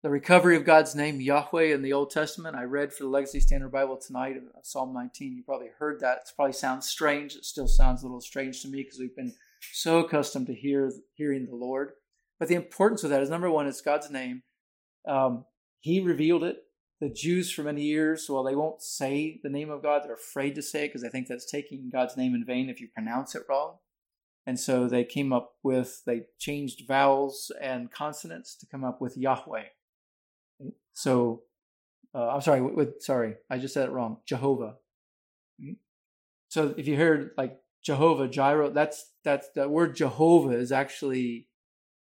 the recovery of God's name, Yahweh, in the Old Testament. I read for the Legacy Standard Bible tonight, Psalm 19. You probably heard that. It probably sounds strange. It still sounds a little strange to me because we've been so accustomed to hear hearing the Lord. But the importance of that is number one, it's God's name. Um, he revealed it. The Jews for many years, well, they won't say the name of God. They're afraid to say it because they think that's taking God's name in vain if you pronounce it wrong. And so they came up with, they changed vowels and consonants to come up with Yahweh. So, uh, I'm sorry, with, sorry, I just said it wrong. Jehovah. So if you heard like Jehovah Jireh, that's that's that word Jehovah is actually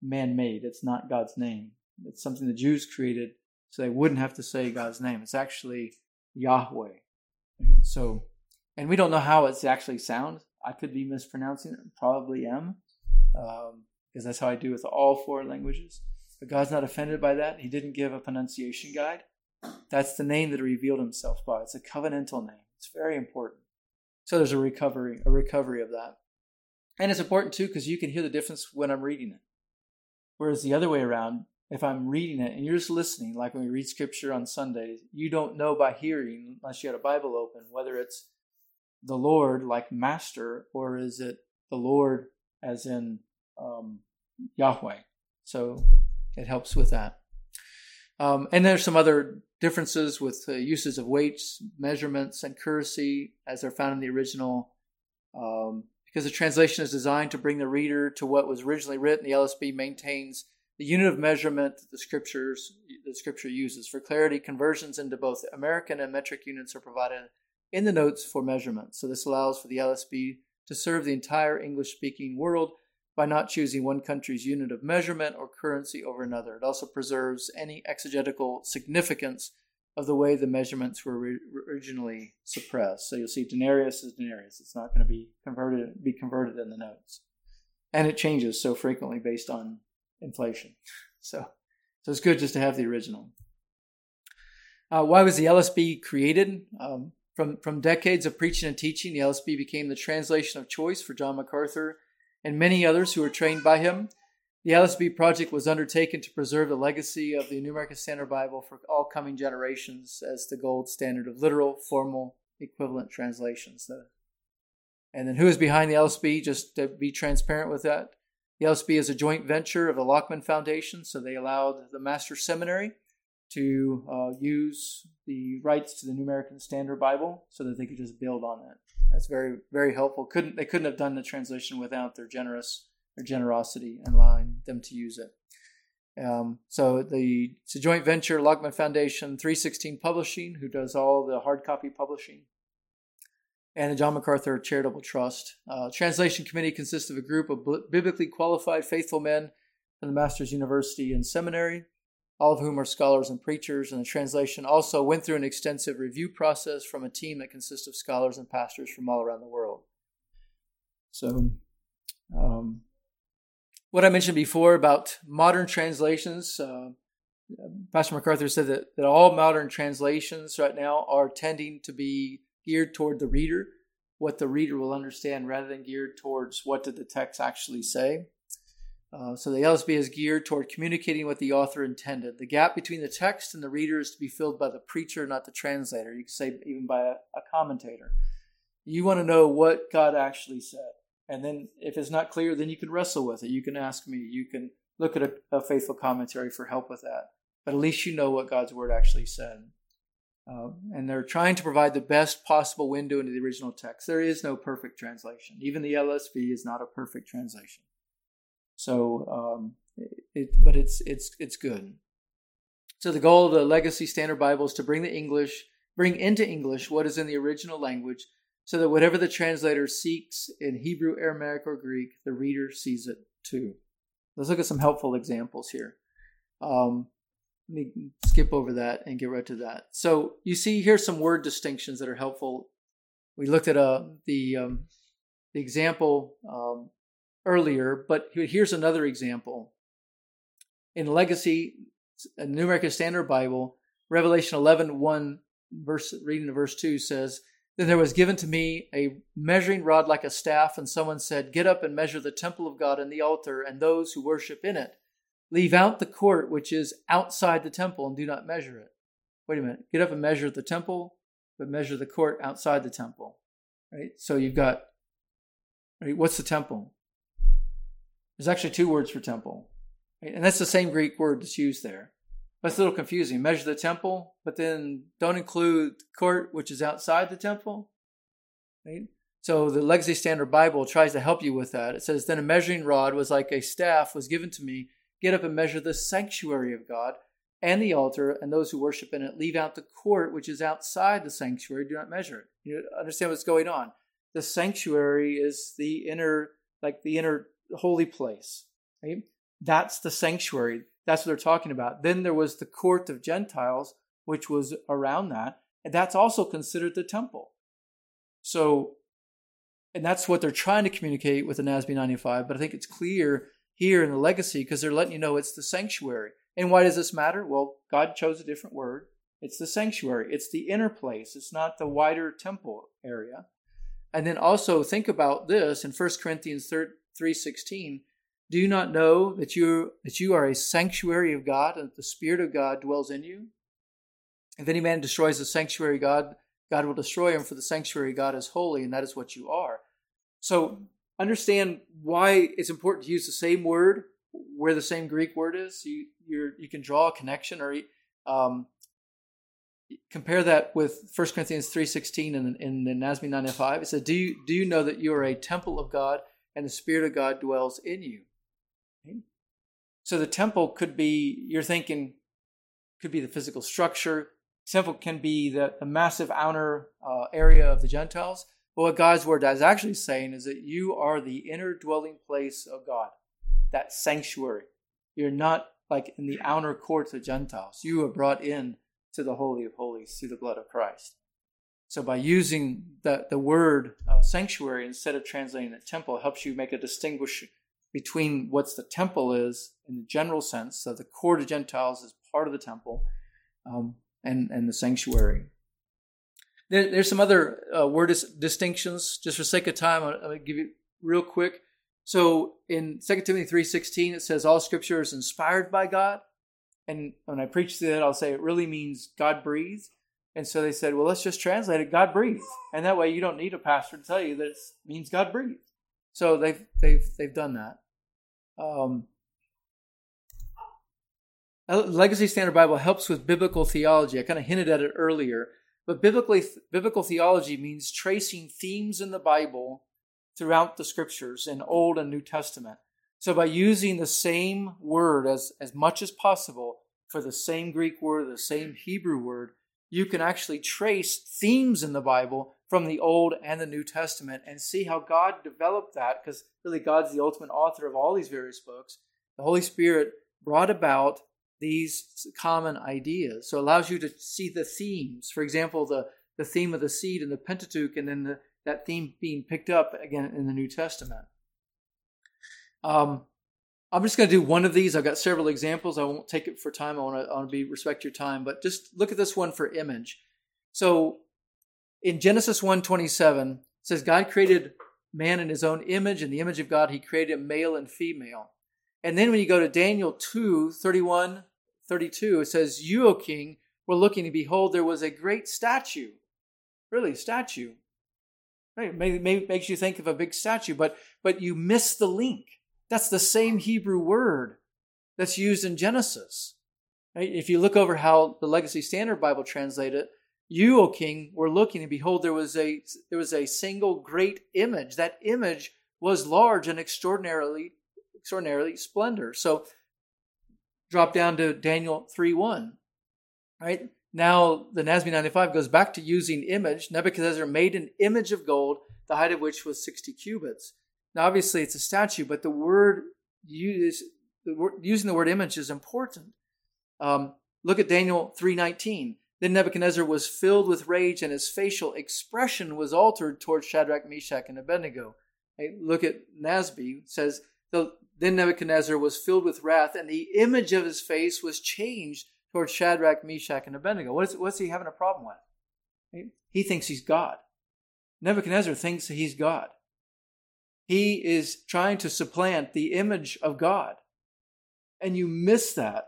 man-made. It's not God's name. It's something the Jews created so they wouldn't have to say God's name. It's actually Yahweh. So, and we don't know how it's actually sounds. I could be mispronouncing it, probably am, um, because that's how I do with all four languages. But God's not offended by that. He didn't give a pronunciation guide. That's the name that He revealed Himself by. It's a covenantal name. It's very important. So there's a recovery, a recovery of that, and it's important too because you can hear the difference when I'm reading it. Whereas the other way around, if I'm reading it and you're just listening, like when we read scripture on Sundays, you don't know by hearing, unless you had a Bible open, whether it's the Lord like master or is it the Lord as in um, Yahweh. So it helps with that. Um, and there's some other differences with uh, uses of weights, measurements, and currency as they're found in the original. Um, because the translation is designed to bring the reader to what was originally written, the LSB maintains the unit of measurement that the scriptures the scripture uses. For clarity, conversions into both American and metric units are provided in the notes for measurement. So this allows for the LSB to serve the entire English speaking world by not choosing one country's unit of measurement or currency over another. It also preserves any exegetical significance of the way the measurements were re- originally suppressed. So you'll see denarius is denarius. It's not going to be converted be converted in the notes. And it changes so frequently based on inflation. So, so it's good just to have the original. Uh, why was the LSB created? Um, from, from decades of preaching and teaching, the LSB became the translation of choice for John MacArthur and many others who were trained by him. The LSB project was undertaken to preserve the legacy of the New American Standard Bible for all coming generations as the gold standard of literal, formal, equivalent translations. And then who is behind the LSB? Just to be transparent with that, the LSB is a joint venture of the Lockman Foundation, so they allowed the Master Seminary to uh, use the rights to the New American Standard Bible so that they could just build on it. That's very very helpful. Couldn't they couldn't have done the translation without their generous their generosity and allowing them to use it. Um, so the it's a joint venture, Lockman Foundation, 316 Publishing, who does all the hard copy publishing, and the John MacArthur Charitable Trust. Uh, translation committee consists of a group of biblically qualified, faithful men from the Master's University and Seminary, all of whom are scholars and preachers. And the translation also went through an extensive review process from a team that consists of scholars and pastors from all around the world. So, um, what I mentioned before about modern translations, uh, Pastor MacArthur said that, that all modern translations right now are tending to be geared toward the reader, what the reader will understand, rather than geared towards what did the text actually say. Uh, so the LSB is geared toward communicating what the author intended. The gap between the text and the reader is to be filled by the preacher, not the translator. You could say even by a, a commentator. You want to know what God actually said. And then if it's not clear, then you can wrestle with it. You can ask me. You can look at a, a faithful commentary for help with that. But at least you know what God's word actually said. Uh, and they're trying to provide the best possible window into the original text. There is no perfect translation. Even the LSB is not a perfect translation. So, um, it, but it's it's it's good. So the goal of the Legacy Standard Bible is to bring the English, bring into English what is in the original language, so that whatever the translator seeks in Hebrew, Aramaic, or Greek, the reader sees it too. Let's look at some helpful examples here. Um, let me skip over that and get right to that. So you see here some word distinctions that are helpful. We looked at uh, the um, the example um, earlier, but here's another example. In Legacy, a New American Standard Bible, Revelation 11, 1, verse, reading to verse 2 says, Then there was given to me a measuring rod like a staff, and someone said, Get up and measure the temple of God and the altar and those who worship in it. Leave out the court which is outside the temple and do not measure it. Wait a minute. Get up and measure the temple, but measure the court outside the temple. Right? So you've got, right, what's the temple? There's actually two words for temple. Right? And that's the same Greek word that's used there. That's a little confusing. Measure the temple, but then don't include court, which is outside the temple. Right? So the Legacy Standard Bible tries to help you with that. It says, Then a measuring rod was like a staff was given to me Get up and measure the sanctuary of God and the altar and those who worship in it. Leave out the court, which is outside the sanctuary. Do not measure it. You understand what's going on. The sanctuary is the inner, like the inner holy place. Right? That's the sanctuary. That's what they're talking about. Then there was the court of Gentiles, which was around that. And that's also considered the temple. So, and that's what they're trying to communicate with the NASB 95. But I think it's clear here in the legacy because they're letting you know it's the sanctuary. And why does this matter? Well, God chose a different word. It's the sanctuary. It's the inner place. It's not the wider temple area. And then also think about this in 1 Corinthians 3:16. Do you not know that you that you are a sanctuary of God and that the spirit of God dwells in you? If any man destroys the sanctuary God, God will destroy him for the sanctuary God is holy and that is what you are. So understand why it's important to use the same word where the same Greek word is. You you can draw a connection or um, compare that with 1 Corinthians 3.16 in, in the NASB 905. It says, do you, do you know that you are a temple of God and the Spirit of God dwells in you? Okay. So the temple could be, you're thinking, could be the physical structure. Temple can be the, the massive outer uh, area of the Gentiles. But what God's word is actually saying is that you are the inner dwelling place of God, that sanctuary. You're not like in the outer courts of Gentiles. You are brought in to the Holy of Holies through the blood of Christ. So by using the, the word uh, sanctuary instead of translating it temple, helps you make a distinguish between what's the temple is in the general sense. So the court of Gentiles is part of the temple, um, and and the sanctuary. There, there's some other uh, word dis- distinctions. Just for sake of time, I'm going to give you real quick. So in 2 Timothy 3.16, it says all scripture is inspired by God. And when I preach that, I'll say it really means God breathed. And so they said, well, let's just translate it God breathed. And that way you don't need a pastor to tell you that it means God breathed. So they've, they've, they've done that. Um, Legacy Standard Bible helps with biblical theology. I kind of hinted at it earlier. But biblically, biblical theology means tracing themes in the Bible throughout the scriptures in Old and New Testament. So by using the same word as, as much as possible for the same Greek word, the same Hebrew word, you can actually trace themes in the Bible from the Old and the New Testament and see how God developed that, because really God's the ultimate author of all these various books. The Holy Spirit brought about these common ideas. So it allows you to see the themes. For example, the, the theme of the seed in the Pentateuch, and then the, that theme being picked up again in the New Testament. Um, I'm just going to do one of these. I've got several examples. I won't take it for time. I want to, I want to be respect your time, but just look at this one for image. So in Genesis 1:27 it says God created man in his own image in the image of God he created male and female. And then when you go to Daniel 2, 31, 32, it says, You, O king, were looking and behold, there was a great statue. Really, statue. Right? Maybe, maybe makes you think of a big statue, but but you miss the link. That's the same Hebrew word that's used in Genesis. Right? If you look over how the Legacy Standard Bible translated it, you, O king, were looking, and behold, there was a there was a single great image. That image was large and extraordinarily extraordinarily splendor. So drop down to Daniel 3 1. Right? Now the NASB 95 goes back to using image. Nebuchadnezzar made an image of gold, the height of which was 60 cubits. Now obviously it's a statue, but the word use, using the word image is important. Um, look at Daniel 3:19. Then Nebuchadnezzar was filled with rage, and his facial expression was altered towards Shadrach, Meshach, and Abednego. Hey, look at NASB. It says, Then Nebuchadnezzar was filled with wrath, and the image of his face was changed towards Shadrach, Meshach, and Abednego. What is, what's he having a problem with? He thinks he's God. Nebuchadnezzar thinks he's God. He is trying to supplant the image of God. And you miss that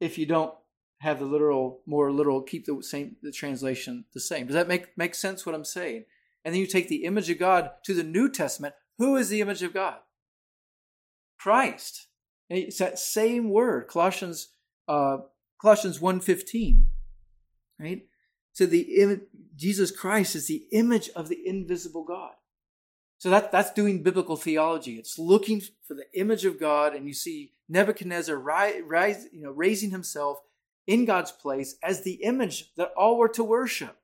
if you don't have the literal, more literal, keep the same the translation the same. Does that make make sense what I'm saying? And then you take the image of God to the New Testament. Who is the image of God? Christ. It's that same word, Colossians uh, Colossians 1.15. Right? So the Jesus Christ is the image of the invisible God. So that, that's doing biblical theology. It's looking for the image of God, and you see Nebuchadnezzar rise, rise, you know, raising himself in God's place as the image that all were to worship.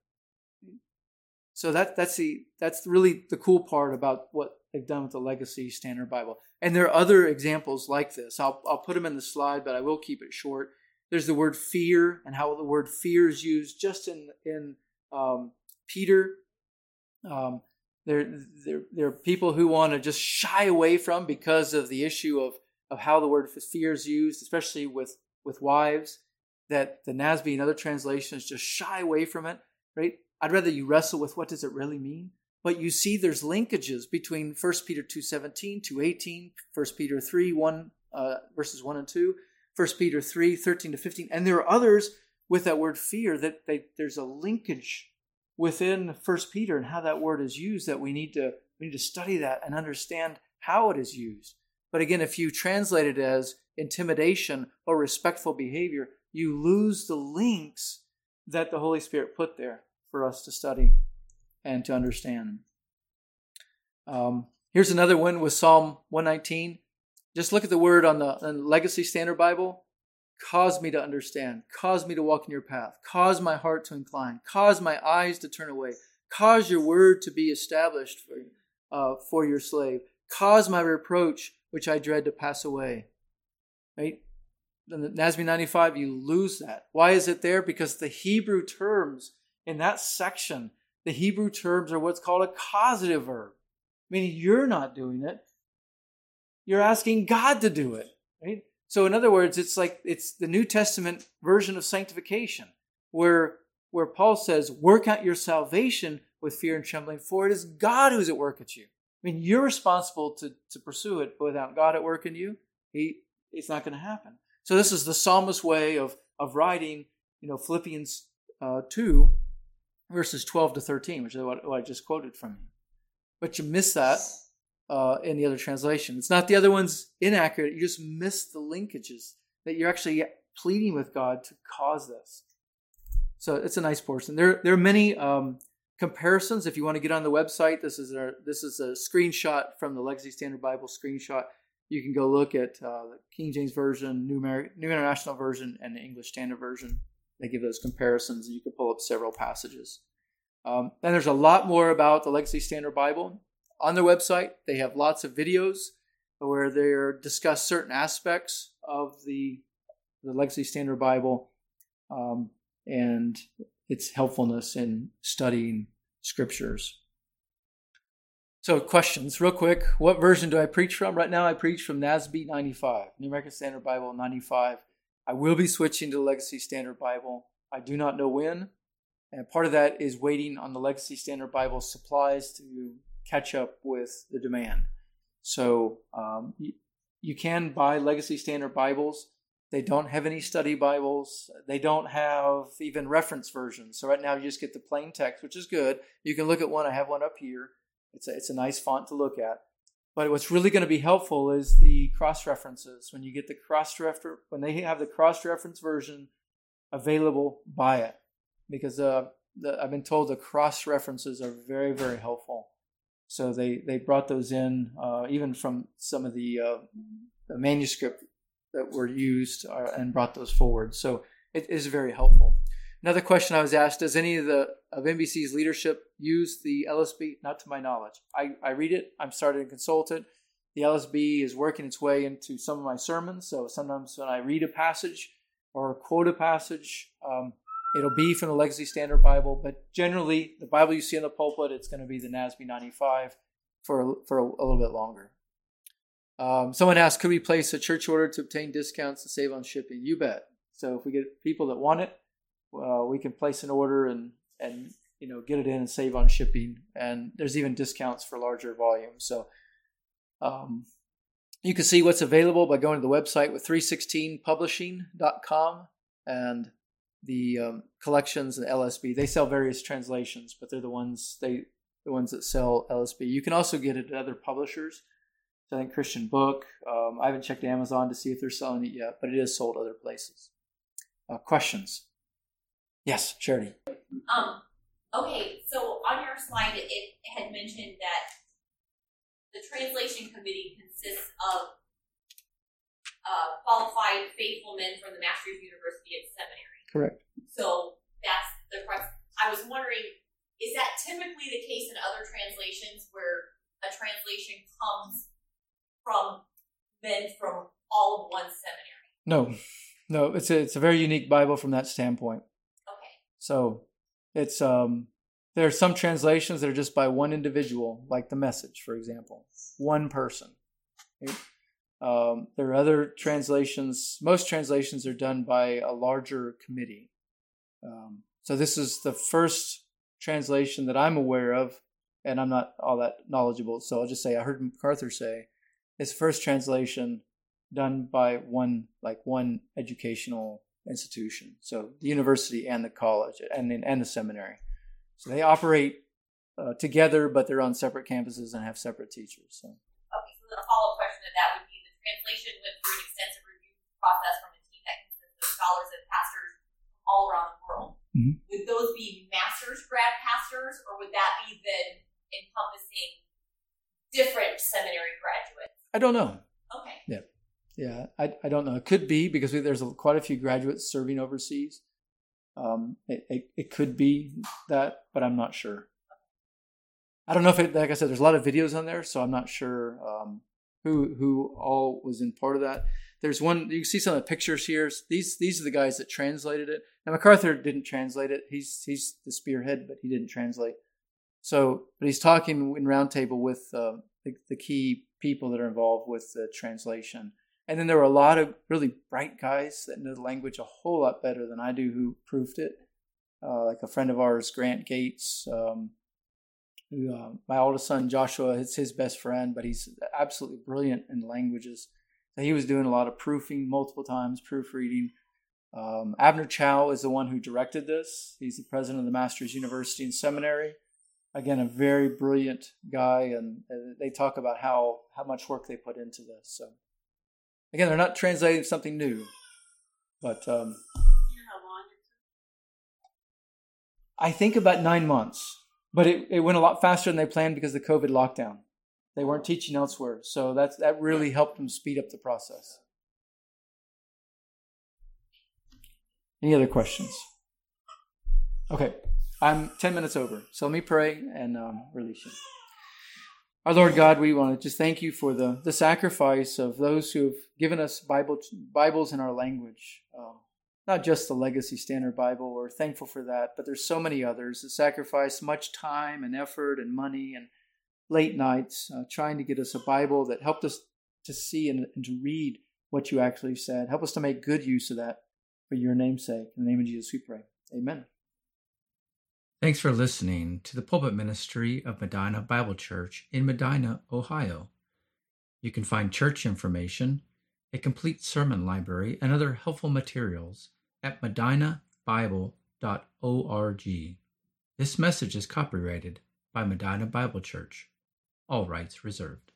So that, that's the that's really the cool part about what they've done with the Legacy Standard Bible. And there are other examples like this. I'll, I'll put them in the slide, but I will keep it short. There's the word fear and how the word fear is used just in in um, Peter. Um, there, there, there are people who want to just shy away from because of the issue of, of how the word fear is used, especially with, with wives that the NASB and other translations just shy away from it, right? I'd rather you wrestle with what does it really mean? But you see there's linkages between 1 Peter 2.17, 2.18, 1 Peter 3, 1, uh, verses 1 and 2, 1 Peter 3, 13 to 15. And there are others with that word fear that they, there's a linkage within 1 Peter and how that word is used that we need to we need to study that and understand how it is used. But again, if you translate it as intimidation or respectful behavior, you lose the links that the Holy Spirit put there for us to study and to understand. Um, here's another one with Psalm 119. Just look at the word on the, on the Legacy Standard Bible. Cause me to understand. Cause me to walk in your path. Cause my heart to incline. Cause my eyes to turn away. Cause your word to be established for, uh, for your slave. Cause my reproach, which I dread, to pass away. Right? in the NASB 95, you lose that. Why is it there? Because the Hebrew terms in that section, the Hebrew terms are what's called a causative verb, meaning you're not doing it. You're asking God to do it, right? So in other words, it's like it's the New Testament version of sanctification, where where Paul says, "Work out your salvation with fear and trembling, for it is God who's at work at you." I mean, you're responsible to to pursue it, but without God at work in you, he it's not going to happen. So this is the psalmist's way of, of writing, you know, Philippians uh, 2, verses 12 to 13, which is what, what, I just quoted from you. But you miss that uh, in the other translation. It's not the other one's inaccurate. You just miss the linkages that you're actually pleading with God to cause this. So it's a nice portion. There, there are many um, comparisons. If you want to get on the website, this is our, this is a screenshot from the Legacy Standard Bible screenshot you can go look at uh, the King James Version, New, New International Version, and the English Standard Version. They give those comparisons, and you can pull up several passages. Um, and there's a lot more about the Legacy Standard Bible on their website. They have lots of videos where they discuss certain aspects of the the Legacy Standard Bible um, and its helpfulness in studying scriptures. So, questions, real quick. What version do I preach from? Right now, I preach from NASB 95, New American Standard Bible 95. I will be switching to the Legacy Standard Bible. I do not know when. And part of that is waiting on the Legacy Standard Bible supplies to catch up with the demand. So, um, you, you can buy Legacy Standard Bibles. They don't have any study Bibles. They don't have even reference versions. So, right now, you just get the plain text, which is good. You can look at one. I have one up here it's a, it's a nice font to look at. But what's really going to be helpful is the cross references. When you get the cross refer, when they have the cross reference version available, buy it because uh, the, I've been told the cross references are very very helpful. So they they brought those in uh, even from some of the, uh, the manuscript that were used uh, and brought those forward. So it is very helpful. Another question I was asked: Does any of the of MBC's leadership use the LSB? Not to my knowledge. I, I read it. I'm starting to consult it. The LSB is working its way into some of my sermons. So sometimes when I read a passage or quote a passage, um, it'll be from the Legacy Standard Bible. But generally, the Bible you see in the pulpit, it's going to be the NASB 95 for for a, a little bit longer. Um, someone asked, could we place a church order to obtain discounts to save on shipping? You bet. So if we get people that want it, uh, we can place an order and and you know get it in and save on shipping. And there's even discounts for larger volumes. So um, you can see what's available by going to the website with 316publishing.com and the um, collections and LSB. They sell various translations, but they're the ones they the ones that sell LSB. You can also get it at other publishers. So I think Christian Book. Um, I haven't checked Amazon to see if they're selling it yet, but it is sold other places. Uh, questions? Yes, Charity. Um, okay, so on your slide, it had mentioned that the translation committee consists of uh, qualified faithful men from the Masters University and Seminary. Correct. So that's the question. I was wondering, is that typically the case in other translations where a translation comes from men from all of one seminary? No, no. It's a it's a very unique Bible from that standpoint. So it's um, there are some translations that are just by one individual, like the message, for example, one person. Um, there are other translations. Most translations are done by a larger committee. Um, so this is the first translation that I'm aware of, and I'm not all that knowledgeable. So I'll just say I heard MacArthur say it's first translation done by one like one educational institution. So the university and the college and the, and the seminary. So they operate uh, together, but they're on separate campuses and have separate teachers. So. Okay, so the follow-up question to that would be: the translation went through an extensive review process from a team that consists of scholars and pastors all around the world. Mm-hmm. Would those be master's grad pastors, or would that be then encompassing different seminary graduates? I don't know. Okay. Yeah. Yeah, I, I don't know. It could be because there's quite a few graduates serving overseas. Um, it, it, it, could be that, but I'm not sure. I don't know if it, like I said, there's a lot of videos on there, so I'm not sure um, who who all was in part of that. There's one you can see some of the pictures here. These these are the guys that translated it. Now MacArthur didn't translate it. He's he's the spearhead, but he didn't translate. So, but he's talking in roundtable with uh, the, the key people that are involved with the translation and then there were a lot of really bright guys that know the language a whole lot better than I do who proofed it. Uh, like a friend of ours, Grant Gates, um, who, uh, my oldest son Joshua, it's his best friend, but he's absolutely brilliant in languages. He was doing a lot of proofing multiple times, proofreading. Um, Abner Chou is the one who directed this. He's the president of the Masters University and Seminary. Again, a very brilliant guy, and uh, they talk about how how much work they put into this. So. Again, they're not translating something new, but um, I think about nine months. But it, it went a lot faster than they planned because of the COVID lockdown. They weren't teaching elsewhere, so that's that really helped them speed up the process. Any other questions? Okay, I'm ten minutes over, so let me pray and um, release you. Our Lord God, we want to just thank you for the, the sacrifice of those who have given us Bible, Bibles in our language. Um, not just the Legacy Standard Bible, we're thankful for that, but there's so many others that sacrifice much time and effort and money and late nights uh, trying to get us a Bible that helped us to see and, and to read what you actually said. Help us to make good use of that for your name's sake. In the name of Jesus, we pray. Amen. Thanks for listening to the pulpit ministry of Medina Bible Church in Medina, Ohio. You can find church information, a complete sermon library, and other helpful materials at medinabible.org. This message is copyrighted by Medina Bible Church. All rights reserved.